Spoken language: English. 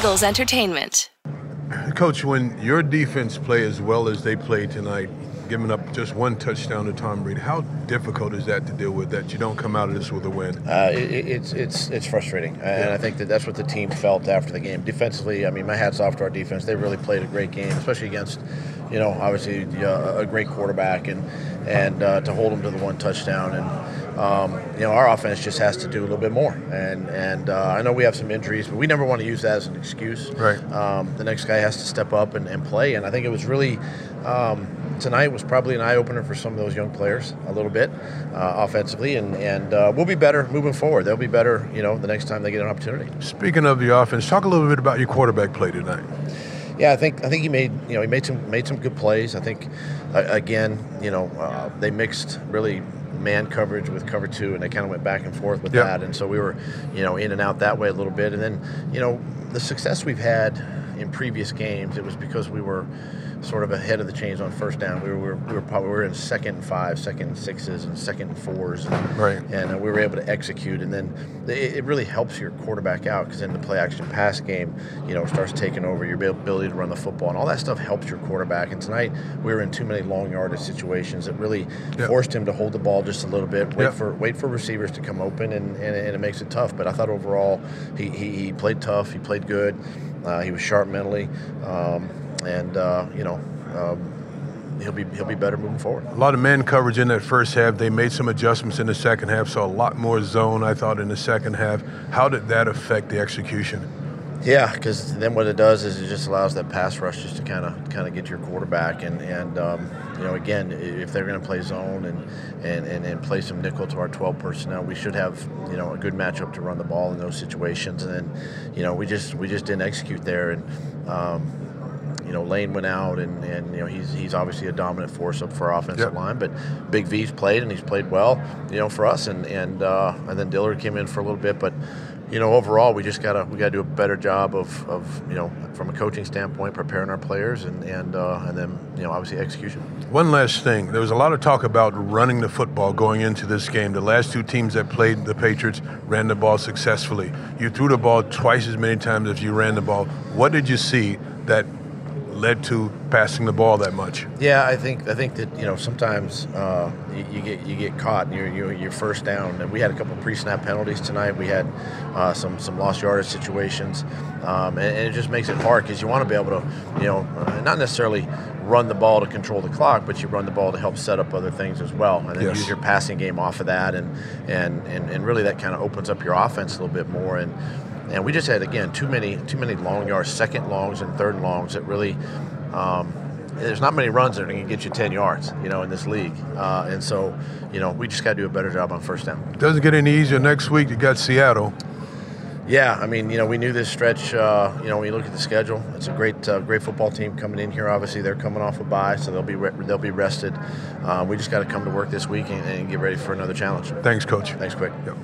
Eagles Entertainment. Coach, when your defense play as well as they played tonight, giving up just one touchdown to Tom Brady, how difficult is that to deal with? That you don't come out of this with a win? Uh, it, it's it's it's frustrating, and I think that that's what the team felt after the game. Defensively, I mean, my hats off to our defense. They really played a great game, especially against, you know, obviously uh, a great quarterback, and and uh, to hold them to the one touchdown and. Um, you know, our offense just has to do a little bit more, and and uh, I know we have some injuries, but we never want to use that as an excuse. Right. Um, the next guy has to step up and, and play, and I think it was really um, tonight was probably an eye opener for some of those young players a little bit uh, offensively, and and uh, we'll be better moving forward. They'll be better, you know, the next time they get an opportunity. Speaking of the offense, talk a little bit about your quarterback play tonight. Yeah, I think I think he made you know he made some made some good plays. I think uh, again, you know, uh, they mixed really man coverage with cover two, and they kind of went back and forth with Yep. that. And so we were, you know, in and out that way a little bit. And then, you know, the success we've had in previous games, it was because we were sort of ahead of the chains on first down. We were, we were, probably we were in second and five, second and sixes, and second and fours, and, Right. and uh, we were able to execute. And then it, it really helps your quarterback out because then the play action pass game, you know, starts taking over your ability to run the football, and all that stuff helps your quarterback. And tonight we were in too many long yardage situations that really Yep. forced him to hold the ball just a little bit, wait Yep. for wait for receivers to come open, and, and, and it makes it tough. But I thought overall he, he, he played tough, he played good, he was sharp mentally, um, and uh, you know. Um, He'll be he'll be better moving forward. A lot of man coverage in that first half. They made some adjustments in the second half, so a lot more zone, I thought, in the second half. How did that affect the execution? Yeah, because then what it does is it just allows that pass rush just to kind of kind of get your quarterback and and um, you know again if they're going to play zone and, and and and play some nickel to our 12 personnel, we should have you know a good matchup to run the ball in those situations. And then you know we just we just didn't execute there and. Um, you know, Lane went out, and, and you know he's he's obviously a dominant force up for offensive Yep. line. But Big V's played, and he's played well, you know, for us. And and uh, and then Dillard came in for a little bit, but you know, overall, we just gotta we gotta do a better job of, of you know from a coaching standpoint, preparing our players, and and uh, and then you know obviously execution. One last thing. There was a lot of talk about running the football going into this game. The last two teams that played, the Patriots, ran the ball successfully. You threw the ball twice as many times as you ran the ball. What did you see that led to passing the ball that much? Yeah, I think I think that you know sometimes uh, you, you get you get caught and you're, you're you're first down. And we had a couple pre-snap penalties tonight. We had uh, some some lost yardage situations, um, and, and it just makes it hard because you want to be able to you know uh, not necessarily run the ball to control the clock, but you run the ball to help set up other things as well, and then Yes. use your passing game off of that, and and and, and really that kind of opens up your offense a little bit more and. And we just had again too many too many long yards, second longs and third longs that really um, there's not many runs that are going to get you 10 yards, you know, in this league. Uh, and so, you know, we just got to do a better job on first down. Doesn't get any easier. Next week you got Seattle. Yeah, I mean, you know, we knew this stretch. Uh, you know, when you look at the schedule, it's a great, uh, great football team coming in here. Obviously, they're coming off a bye, so they'll be re- they'll be rested. Uh, we just got to come to work this week and, and get ready for another challenge. Thanks, Coach. Thanks, quick. Yep.